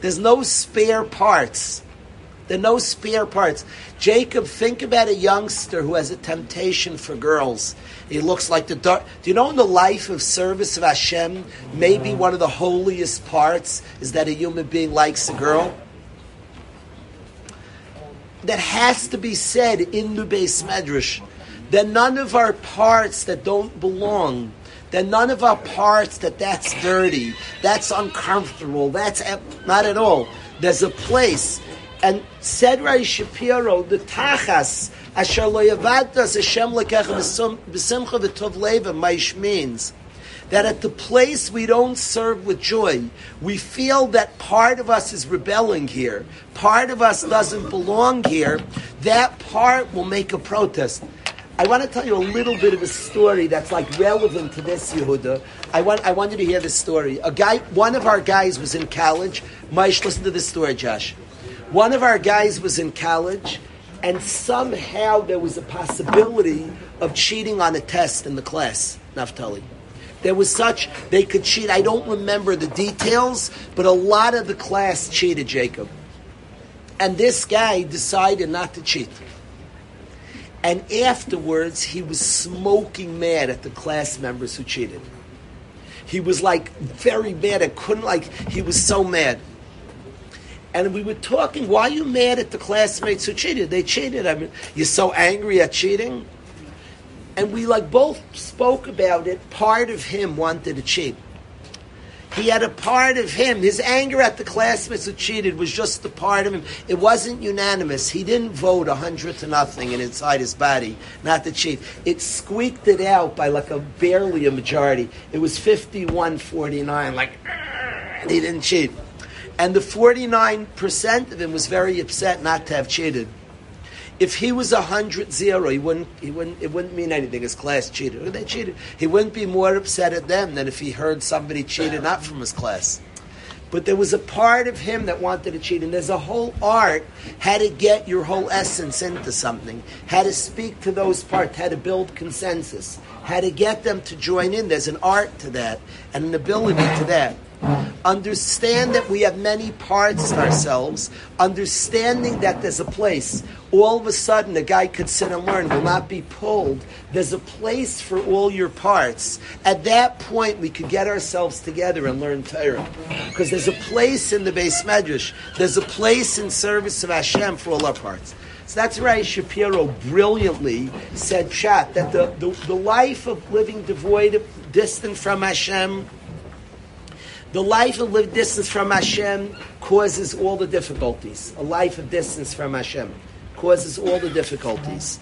There's no spare parts. There are no spare parts. Jacob, think about a youngster who has a temptation for girls. He looks like the dark. Do you know in the life of service of Hashem, maybe one of the holiest parts is that a human being likes a girl? That has to be said in the Bais Medrash. That none of our parts that don't belong, that none of our parts that that's dirty, that's uncomfortable, that's not at all. There's a place. And said Rai Shapiro, the tachas Asher lo yavadas Hashem lekecha b'simcha v'tov leva maish means that at the place we don't serve with joy, we feel that part of us is rebelling here, part of us doesn't belong here, that part will make a protest. I want to tell you a little bit of a story that's like relevant to this Yehuda. I want I want you to hear this story. A guy, one of our guys was in college. Maish, listen to this story, Josh. One of our guys was in college and somehow there was a possibility of cheating on a test in the class, Naftali. There was such, they could cheat. I don't remember the details, but a lot of the class cheated Jacob. And this guy decided not to cheat. And afterwards, he was smoking mad at the class members who cheated. He was like very mad. I couldn't like, he was so mad and we were talking, why are you mad at the classmates who cheated? They cheated. I mean, you're so angry at cheating? And we like both spoke about it. Part of him wanted to cheat. He had a part of him. His anger at the classmates who cheated was just a part of him. It wasn't unanimous. He didn't vote a hundred to nothing and inside his body not to cheat. It squeaked it out by like a barely a majority. It was 51-49, like, and he didn't cheat. And the 49% of him was very upset not to have cheated. If he was a hundred zero, he wouldn't, he wouldn't, it wouldn't mean anything. His class cheated. They cheated. He wouldn't be more upset at them than if he heard somebody cheated not from his class. But there was a part of him that wanted to cheat, and there's a whole art how to get your whole essence into something, how to speak to those parts, how to build consensus, how to get them to join in. There's an art to that and an ability to that. Understand that we have many parts in ourselves. Understanding that there's a place. All of a sudden, a guy could sit and learn, will not be pulled. There's a place for all your parts. At that point, we could get ourselves together and learn Torah. Because there's a place in the Bais Medrash. There's a place in service of Hashem for all our parts. So that's why Shapiro brilliantly said, Chat, that the, the, the life of living devoid, of, distant from Hashem, the life of live distance from Hashem causes all the difficulties. A life of distance from Hashem causes all the difficulties.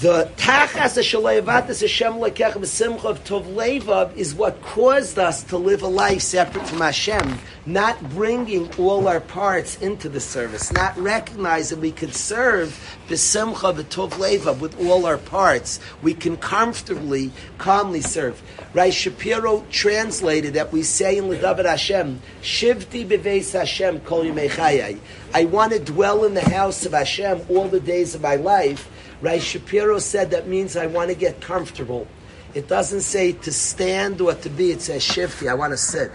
The tachas shalevatis Hashem lekech b'simcha of tov is what caused us to live a life separate from Hashem, not bringing all our parts into the service, not recognizing we could serve b'simcha v'tov levav with all our parts. We can comfortably, calmly serve. Right? Shapiro translated that we say in Ledavid Hashem, Shivti beveis Hashem kol yimei I want to dwell in the house of Hashem all the days of my life. Rai Shapiro said that means I want to get comfortable. It doesn't say to stand or to be, it says shifty. I want to sit.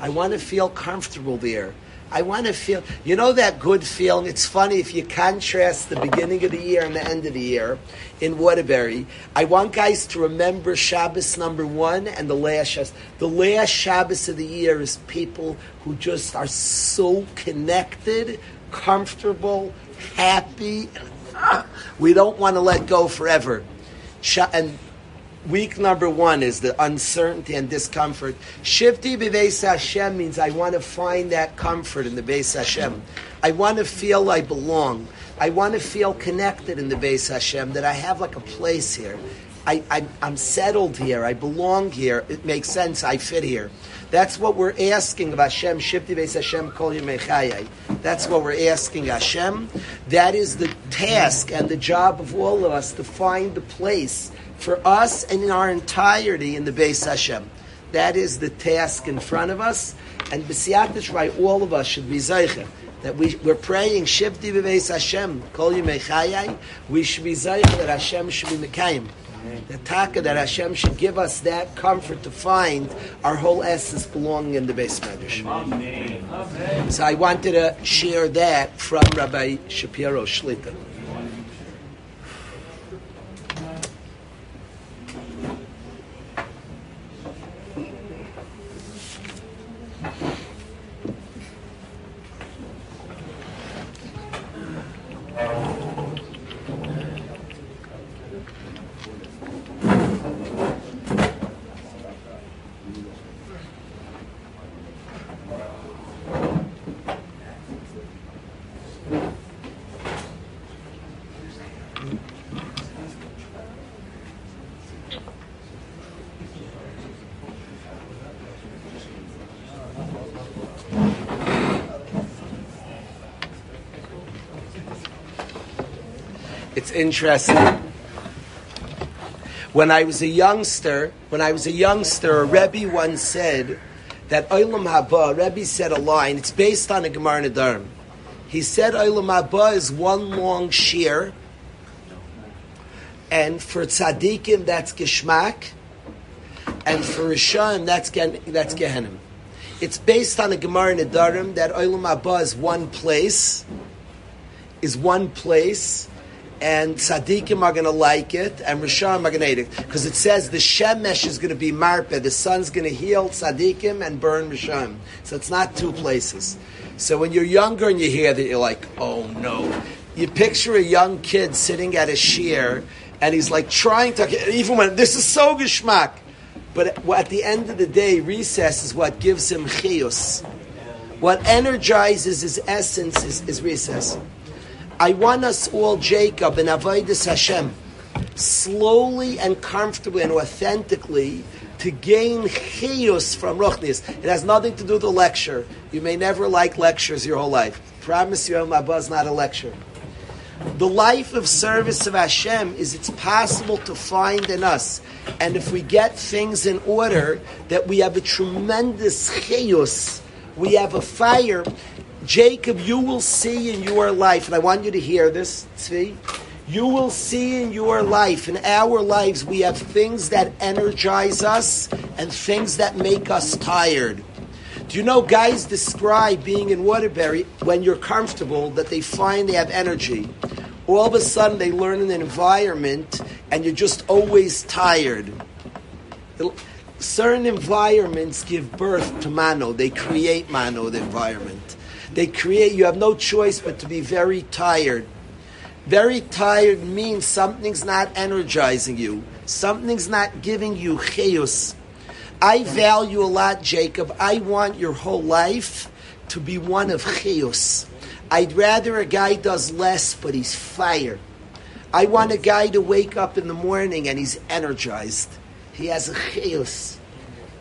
I want to feel comfortable there. I want to feel, you know, that good feeling. It's funny if you contrast the beginning of the year and the end of the year in Waterbury. I want guys to remember Shabbos number one and the last Shabbos. The last Shabbos of the year is people who just are so connected, comfortable, happy, we don't want to let go forever. And week number one is the uncertainty and discomfort. Shifti b'veis Hashem means I want to find that comfort in the Beis Hashem. I want to feel I belong. I want to feel connected in the Beis Hashem, that I have like a place here. I, am settled here. I belong here. It makes sense. I fit here. That's what we're asking of Hashem. Shifti Beis Hashem Kol Yemechayai. That's what we're asking Hashem. That is the task and the job of all of us to find the place for us and in our entirety in the Beis Hashem. That is the task in front of us. And B'siyat right, all of us should be Zeichen that we, we're praying Shivti Beis Hashem, Kol Yemei we should be Zayich that Hashem should be Mekayim. The taka that Hashem should give us that comfort to find our whole essence belonging in the Bais Medrash. So I wanted to share that from Rabbi Shapiro Shlita. Interesting. When I was a youngster, when I was a youngster, a Rebbe once said that Olam Haba, Rebbe said a line, it's based on a Gemara Nedarim. He said Olam Haba is one long shiur, and for tzaddikim that's geschmack, and for reshaim that's, that's Gehenim. It's based on a Gemara Nedarim that Olam Haba is one place, is one place, and tzaddikim are going to like it, and reshaim are going to hate it. Because it says the Shemesh is going to be marpe, the sun's going to heal tzaddikim and burn reshaim. So it's not two places. So when you're younger and you hear that, you're like, oh no. You picture a young kid sitting at a shiur, and he's like trying to, even when, this is so geschmack. But at the end of the day, recess is what gives him chiyus. What energizes his essence is, is recess. I want us all, Jacob and Avodah Hashem, slowly and comfortably and authentically to gain chiyus from Ruchnis. It has nothing to do with a lecture. You may never like lectures your whole life. Promise you, my buzz not a lecture. The life of service of Hashem is it's possible to find in us. And if we get things in order, that we have a tremendous chiyus, we have a fire Jacob, you will see in your life, and I want you to hear this, Tzvi, you will see in your life, in our lives, we have things that energize us and things that make us tired. Do you know guys describe being in Waterbury when you're comfortable that they find they have energy? All of a sudden they learn an environment and you're just always tired. Certain environments give birth to mano, they create mano, the environment. They create, you have no choice but to be very tired. Very tired means something's not energizing you. Something's not giving you chayus. I value a lot, Jacob. I want your whole life to be one of chayus. I'd rather a guy does less, but he's fire. I want a guy to wake up in the morning and he's energized. He has a chayus.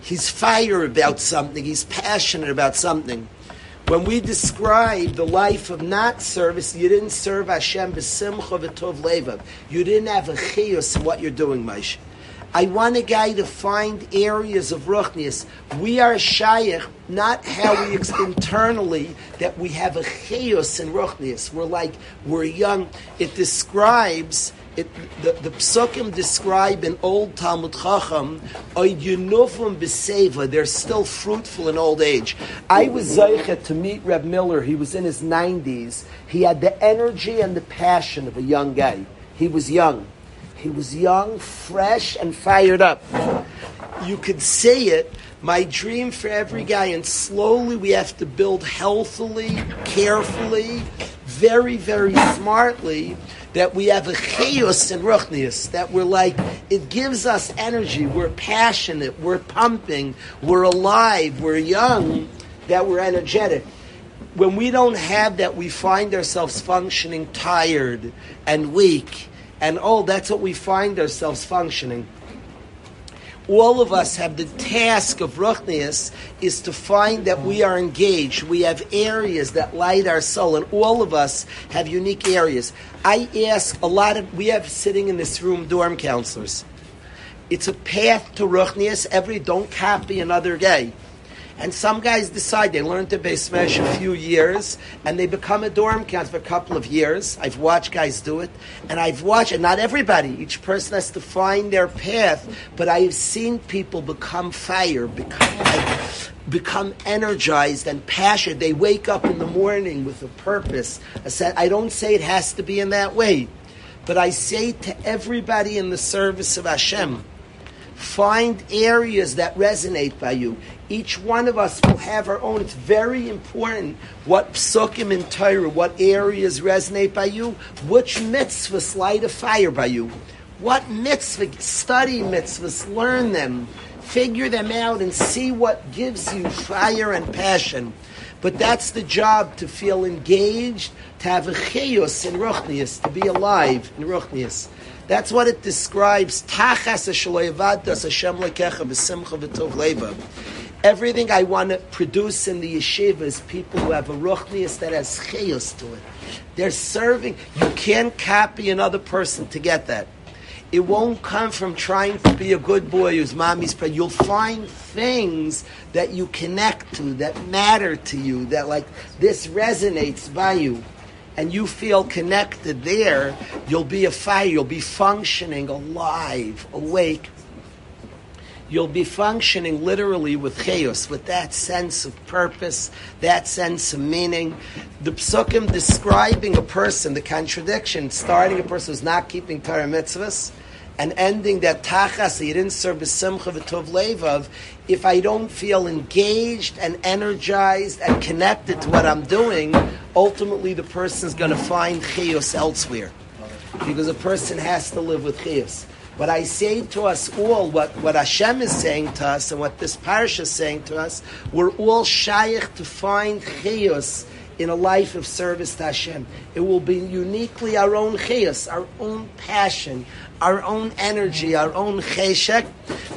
He's fire about something. He's passionate about something. When we describe the life of not service, you didn't serve Hashem b'simcha v'tov levav. You didn't have a chiyus in what you're doing, Moshe. I want a guy to find areas of ruchnius. We are shaykh, not how we internally that we have a chiyus in ruchnius. We're like we're young. It describes it, the, the psukim describe an old Talmid Chacham, Oydunufum b'seva, they're still fruitful in old age. I was zeichet to meet Reb Miller, he was in his 90s. He had the energy and the passion of a young guy. He was young. He was young, fresh, and fired up. You could see it. My dream for every guy, and slowly we have to build healthily, carefully, very, very smartly that we have a chayus and ruchnius, that we're like, it gives us energy, we're passionate, we're pumping, we're alive, we're young, that we're energetic. When we don't have that, we find ourselves functioning tired and weak and old. That's what we find ourselves functioning all of us have the task of ruchnius is to find that we are engaged. We have areas that light our soul, and all of us have unique areas. I ask a lot of we have sitting in this room dorm counselors. It's a path to ruchnius. Every don't copy another guy. And some guys decide they learn to base smash a few years and they become a dorm counselor for a couple of years. I've watched guys do it, and I've watched, and not everybody. Each person has to find their path. But I've seen people become fire, become become energized and passionate. They wake up in the morning with a purpose. I said, I don't say it has to be in that way, but I say to everybody in the service of Hashem. Find areas that resonate by you. Each one of us will have our own. It's very important what psukim and Torah, what areas resonate by you, which mitzvahs light a fire by you. What mitzvah, study mitzvahs, learn them, figure them out, and see what gives you fire and passion. But that's the job to feel engaged, to have a chayus in ruchnius, to be alive in ruchnius. That's what it describes. Tachas Hashem lekecha b'simcha v'tov leva. Everything I want to produce in the yeshiva is people who have a ruchnius that has chayos to it. They're serving. You can't copy another person to get that. It won't come from trying to be a good boy whose mommy's proud. You'll find things that you connect to, that matter to you, that like this resonates by you and you feel connected there, you'll be a fire, you'll be functioning alive, awake, you'll be functioning literally with chayus, with that sense of purpose, that sense of meaning. The psukim describing a person, the contradiction, starting a person who's not keeping Torah mitzvahs, and ending that tachas you didn't serve b'simcha v'tov levav, if I don't feel engaged and energized and connected to what I'm doing, ultimately the person's going to find chiyus elsewhere. Because a person has to live with chiyus. But I say to us all, what, what Hashem is saying to us and what this parish is saying to us, we're all shaykh to find chiyus in a life of service to Hashem. It will be uniquely our own chiyus, our own passion, our own energy, our own cheshek,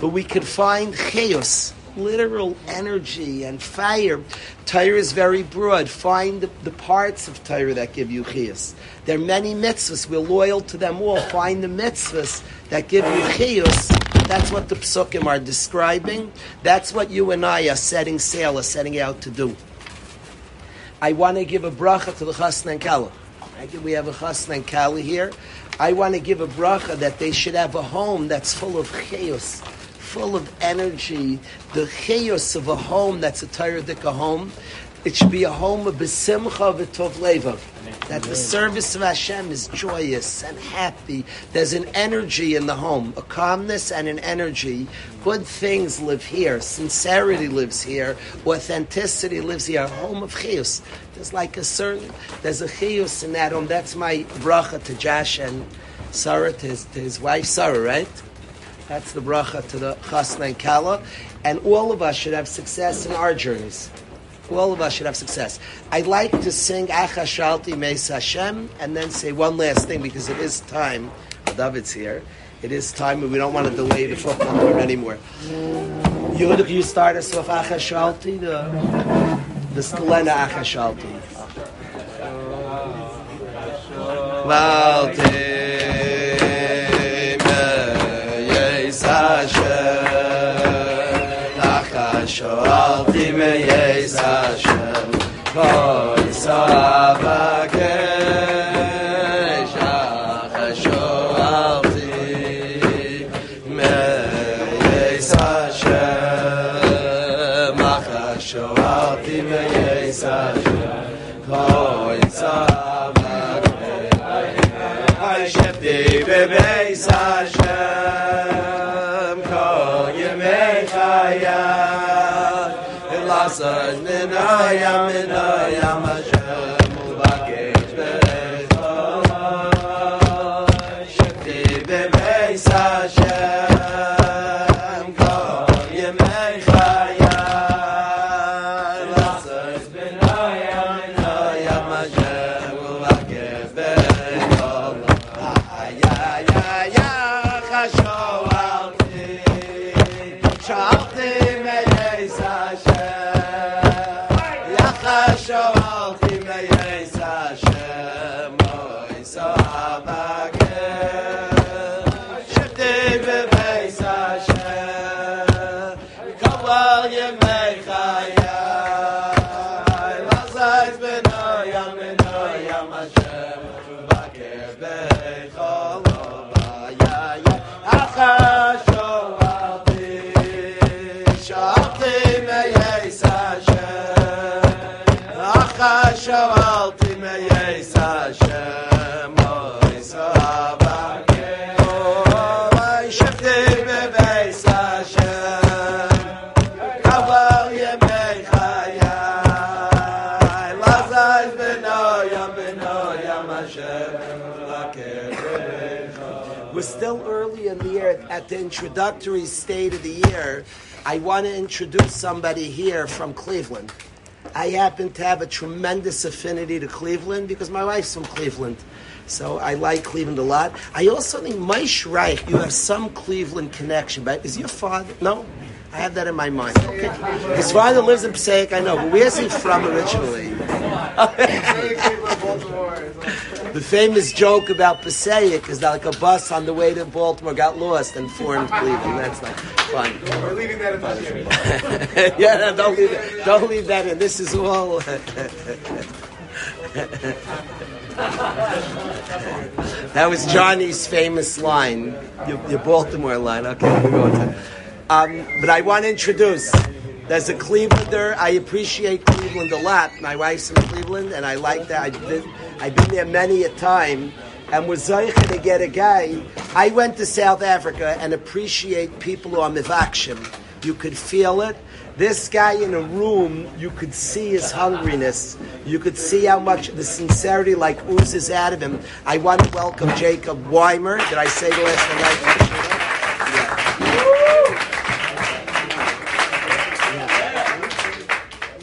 but we could find chiyus, literal energy and fire. Torah is very broad. Find the, the parts of Torah that give you chiyus. There are many mitzvahs. We're loyal to them all. Find the mitzvahs that give you chiyus. That's what the psukim are describing. That's what you and I are setting sail, are setting out to do. I want to give a bracha to the chasna and kala. We have a chasna and kala here. I want to give a bracha that they should have a home that's full of chayus, full of energy. The chayus of a home that's a Torah home. It should be a home of besimcha v'tov levav. That the service of Hashem is joyous and happy. There's an energy in the home, a calmness and an energy. Good things live here. Sincerity lives here. Authenticity lives here. A home of chiyus. There's like a certain, there's a chiyus in that home. That's my bracha to Josh and Sarah, to his, to his wife Sarah, right? That's the bracha to the chasna and kala. And all of us should have success in our journeys. All of us should have success. I'd like to sing Achashalti Meis Hashem and then say one last thing because it is time. David's here. It is time, and we don't want to delay the football game anymore. You, you start us with off Achashalti, the the Stelena Achashalti. Meis Hashem, שואלתי מייס השם, בואי סועה saj, menaya, menaya. The introductory state of the year, I want to introduce somebody here from Cleveland. I happen to have a tremendous affinity to Cleveland because my wife's from Cleveland. So I like Cleveland a lot. I also think Maish Reich, you have some Cleveland connection, but is your father? No? I have that in my mind. Okay. His father lives in Passaic, I know, but where's he from originally? The famous joke about Passaic is that like a bus on the way to Baltimore got lost and formed Cleveland. That's not fun. We're leaving that in the yeah, no, don't leave it. Don't leave that in. This is all. that was Johnny's famous line, your, your Baltimore line. Okay, we go on. Um, but I want to introduce. There's a Clevelander. I appreciate Cleveland a lot. My wife's from Cleveland, and I like that. I've been, I've been there many a time, and was zeicha to get a guy. I went to South Africa and appreciate people who are mivakshim. You could feel it. This guy in a room, you could see his hungriness. You could see how much the sincerity like oozes out of him. I want to welcome Jacob Weimer. Did I say the last name right?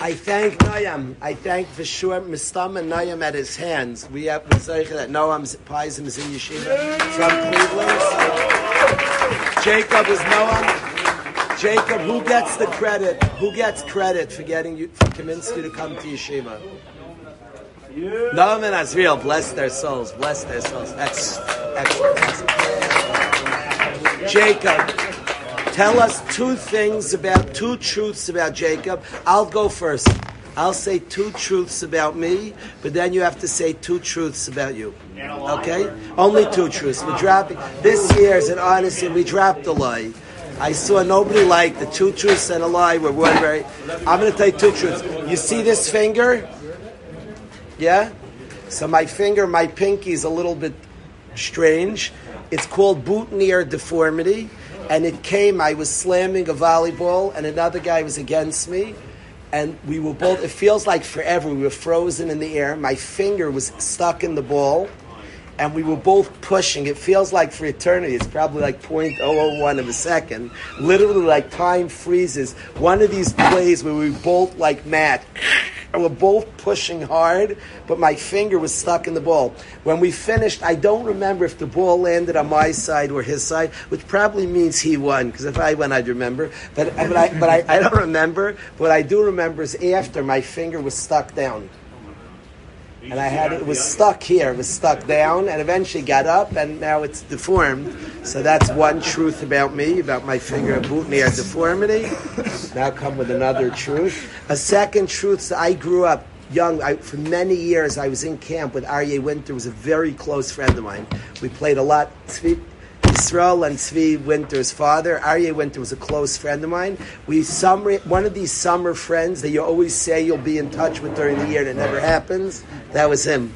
I thank Noam. I thank for sure Mistam and Noam at his hands. We have Zeicha that Noam's Paisim is in Yeshiva from Cleveland. So Jacob is Noam. Jacob, who gets the credit? Who gets credit for getting you for Kaminsky to come to Yeshiva? Noam and Azriel, bless their souls, bless their souls. That's excellent. Jacob, tell us two things about two truths about Jacob. I'll go first. I'll say two truths about me, but then you have to say two truths about you. Okay? Only two truths. We're dropping this year is an honesty. We dropped a lie. I saw nobody liked the two truths and a lie were one very. I'm going to tell you two truths. You see this finger? Yeah. So my finger, my pinky is a little bit strange. It's called boutonniere deformity, and it came. I was slamming a volleyball, and another guy was against me, and we were both. It feels like forever. We were frozen in the air. My finger was stuck in the ball, and we were both pushing. It feels like for eternity. It's probably like 0.001 of a second. Literally, like time freezes. One of these plays where we both like mad. And we're both pushing hard, but my finger was stuck in the ball. When we finished, I don't remember if the ball landed on my side or his side, which probably means he won, because if I won, I'd remember. But, but, I, but I, I don't remember. What I do remember is after my finger was stuck down and I had it was stuck here. It was stuck down, and eventually got up, and now it's deformed. So that's one truth about me, about my finger near deformity. Now come with another truth. A second truth: I grew up young. I, for many years, I was in camp with Aryeh Winter. Was a very close friend of mine. We played a lot. Yisrael and Tzvi Winter's father. Aryeh Winter was a close friend of mine. We summer one of these summer friends that you always say you'll be in touch with during the year and it never happens. That was him.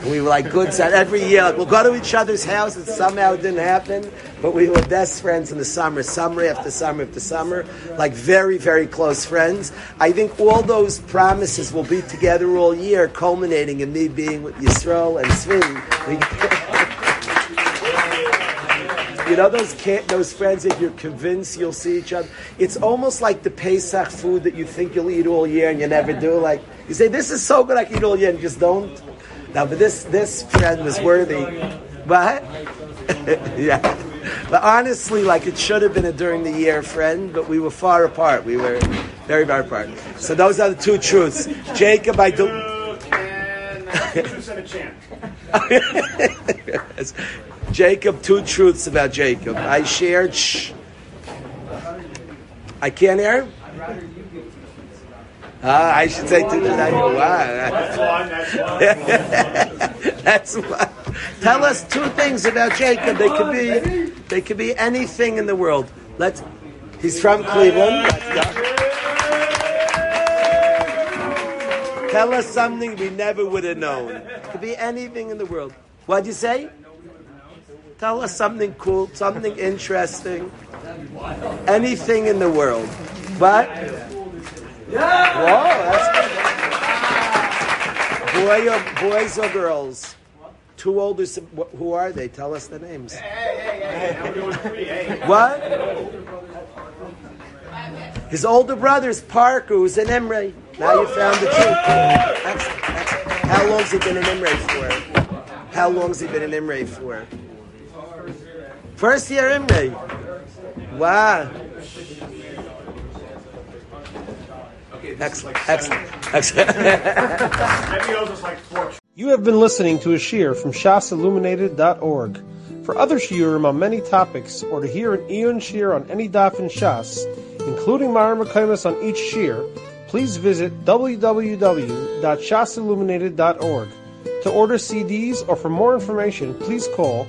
And we were like good son. Every year, we'll go to each other's house, and somehow it didn't happen. But we were best friends in the summer, summer after summer after summer, like very, very close friends. I think all those promises will be together all year, culminating in me being with Yisrael and Tzvi. You know those those friends that you're convinced you'll see each other. It's almost like the Pesach food that you think you'll eat all year and you never do. Like you say, this is so good I can eat all year and just don't. Now, but this this friend was worthy. But yeah, but honestly, like it should have been a during the year friend, but we were far apart. We were very far apart. So those are the two truths. Jacob, I do. Jacob, two truths about Jacob. I shared. Shh. I can't hear. Ah, I should say two. That, wow. That's one. That's one. Tell us two things about Jacob. They could be. They could be anything in the world. Let's. He's from Cleveland. Tell us something we never would have known. It could be anything in the world. What'd you say? Tell us something cool, something interesting, anything in the world. But What? Whoa. Boy or, boys or girls? Two older, who are they? Tell us the names. What? His older brother is Parker, who's in Emre. Now you found the truth. How long's he been in Emre for? How long's he been in Emre for? First year Imre. Wow. Excellent. Excellent. Excellent. you have been listening to a shiur from shasilluminated.org. For other shiurim on many topics, or to hear an iyun shiur on any daf in Shas, including mareh mekomos on each shiur, please visit www.shasilluminated.org. To order CDs or for more information, please call